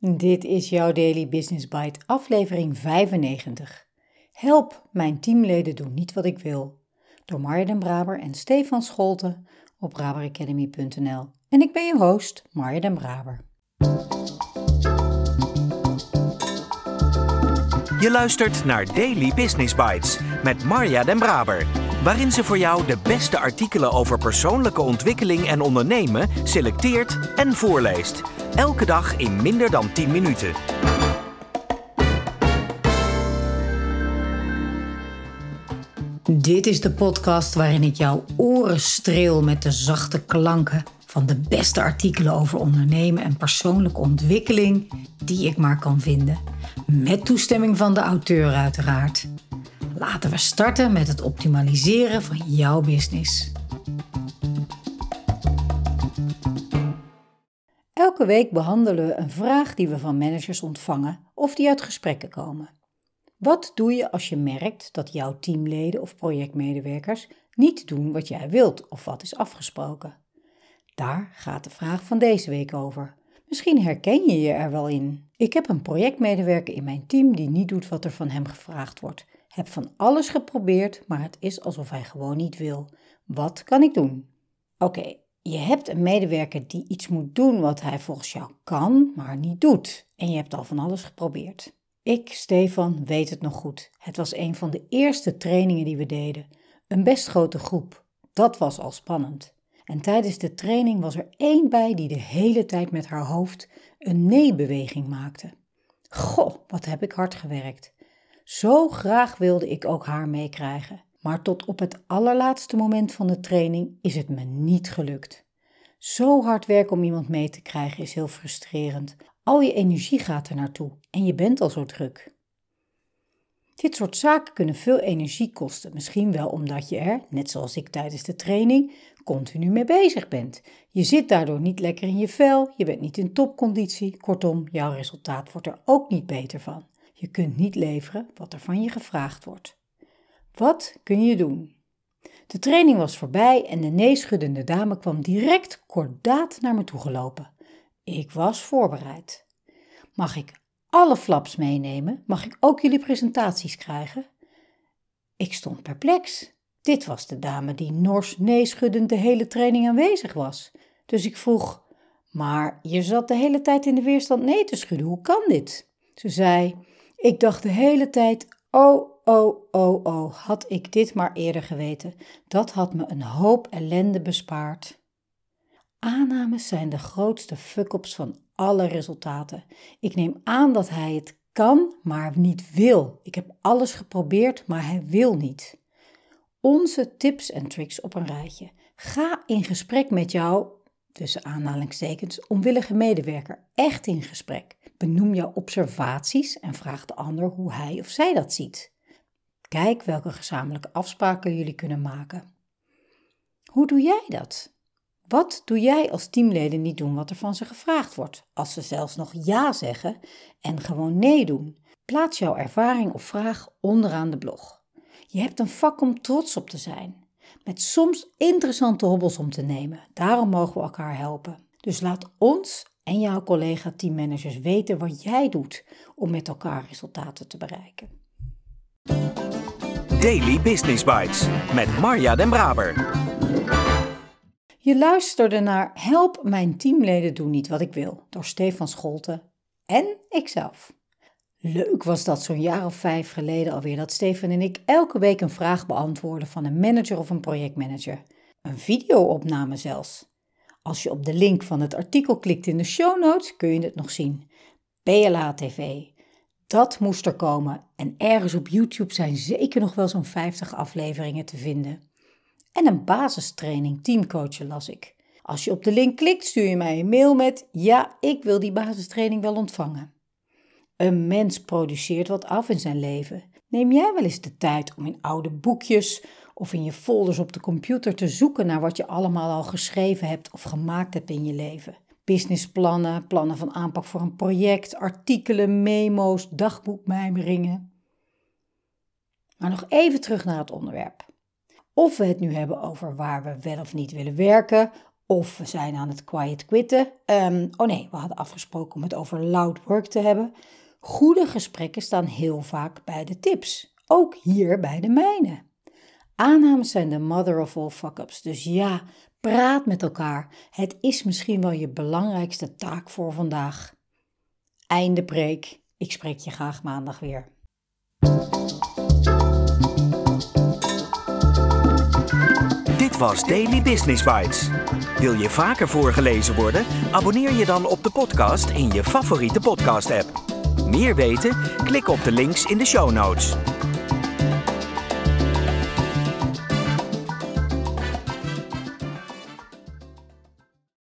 Dit is jouw Daily Business Bite, aflevering 95. Help, mijn teamleden doen niet wat ik wil. Door Marja Braber en Stefan Scholten op braberacademy.nl. En ik ben je host, Marja Braber. Je luistert naar Daily Business Bites met Marja den Braber, waarin ze voor jou de beste artikelen over persoonlijke ontwikkeling en ondernemen selecteert en voorleest. Elke dag in minder dan 10 minuten. Dit is de podcast waarin ik jouw oren streel met de zachte klanken van de beste artikelen over ondernemen en persoonlijke ontwikkeling die ik maar kan vinden. Met toestemming van de auteur uiteraard. Laten we starten met het optimaliseren van jouw business. Elke week behandelen we een vraag die we van managers ontvangen of die uit gesprekken komen. Wat doe je als je merkt dat jouw teamleden of projectmedewerkers niet doen wat jij wilt of wat is afgesproken? Daar gaat de vraag van deze week over. Misschien herken je je er wel in. Ik heb een projectmedewerker in mijn team die niet doet wat er van hem gevraagd wordt. Heb van alles geprobeerd, maar het is alsof hij gewoon niet wil. Wat kan ik doen? Oké, je hebt een medewerker die iets moet doen wat hij volgens jou kan, maar niet doet. En je hebt al van alles geprobeerd. Ik, Stefan, weet het nog goed. Het was een van de eerste trainingen die we deden. Een best grote groep. Dat was al spannend. En tijdens de training was er één bij die de hele tijd met haar hoofd een nee-beweging maakte. Goh, wat heb ik hard gewerkt. Zo graag wilde ik ook haar meekrijgen. Maar tot op het allerlaatste moment van de training is het me niet gelukt. Zo hard werken om iemand mee te krijgen is heel frustrerend. Al je energie gaat er naartoe en je bent al zo druk. Dit soort zaken kunnen veel energie kosten, misschien wel omdat je er, net zoals ik tijdens de training, continu mee bezig bent. Je zit daardoor niet lekker in je vel, je bent niet in topconditie, kortom, jouw resultaat wordt er ook niet beter van. Je kunt niet leveren wat er van je gevraagd wordt. Wat kun je doen? De training was voorbij en de neeschuddende dame kwam direct kordaat naar me toe gelopen. Ik was voorbereid. Mag ik alle flaps meenemen? Mag ik ook jullie presentaties krijgen? Ik stond perplex. Dit was de dame die nors neeschuddend de hele training aanwezig was. Dus ik vroeg: Maar je zat de hele tijd in de weerstand nee te schudden, hoe kan dit? Ze zei: Ik dacht de hele tijd: Oh, oh, oh, oh, had ik dit maar eerder geweten. Dat had me een hoop ellende bespaard. Aannames zijn de grootste fuck-ups van alle resultaten. Ik neem aan dat hij het kan, maar niet wil. Ik heb alles geprobeerd, maar hij wil niet. Onze tips en tricks op een rijtje. Ga in gesprek met jouw, tussen aanhalingstekens, onwillige medewerker. Echt in gesprek. Benoem jouw observaties en vraag de ander hoe hij of zij dat ziet. Kijk welke gezamenlijke afspraken jullie kunnen maken. Hoe doe jij dat? Wat doe jij als teamleden niet doen wat er van ze gevraagd wordt, als ze zelfs nog ja zeggen en gewoon nee doen? Plaats jouw ervaring of vraag onderaan de blog. Je hebt een vak om trots op te zijn, met soms interessante hobbels om te nemen. Daarom mogen we elkaar helpen. Dus laat ons en jouw collega teammanagers weten wat jij doet om met elkaar resultaten te bereiken. Daily Business Bites met Marja Den Braber. Je luisterde naar Help, mijn teamleden doen niet wat ik wil, door Stefan Scholten en ikzelf. Leuk was dat zo'n jaar of vijf geleden alweer dat Stefan en ik elke week een vraag beantwoorden van een manager of een projectmanager. Een videoopname zelfs. Als je op de link van het artikel klikt in de show notes kun je het nog zien. PLA TV. Dat moest er komen en ergens op YouTube zijn zeker nog wel zo'n 50 afleveringen te vinden en een basistraining teamcoachen las ik. Als je op de link klikt, stuur je mij een mail met: Ja, ik wil die basistraining wel ontvangen. Een mens produceert wat af in zijn leven. Neem jij wel eens de tijd om in oude boekjes of in je folders op de computer te zoeken naar wat je allemaal al geschreven hebt of gemaakt hebt in je leven? Businessplannen, plannen van aanpak voor een project, artikelen, memo's, dagboekmijmeringen. Maar nog even terug naar het onderwerp. Of we het nu hebben over waar we wel of niet willen werken, Of we zijn aan het quiet quitten. Ehm, oh nee, we hadden afgesproken om het over loud work te hebben. Goede gesprekken staan heel vaak bij de tips. Ook hier bij de mijne. Aannames zijn de mother of all fuck-ups. Dus ja, praat met elkaar. Het is misschien wel je belangrijkste taak voor vandaag. Einde preek. Ik spreek je graag maandag weer. Dit was Daily Business Bites. Wil je vaker voorgelezen worden? Abonneer je dan op de podcast in je favoriete podcast-app. Meer weten? Klik op de links in de show notes.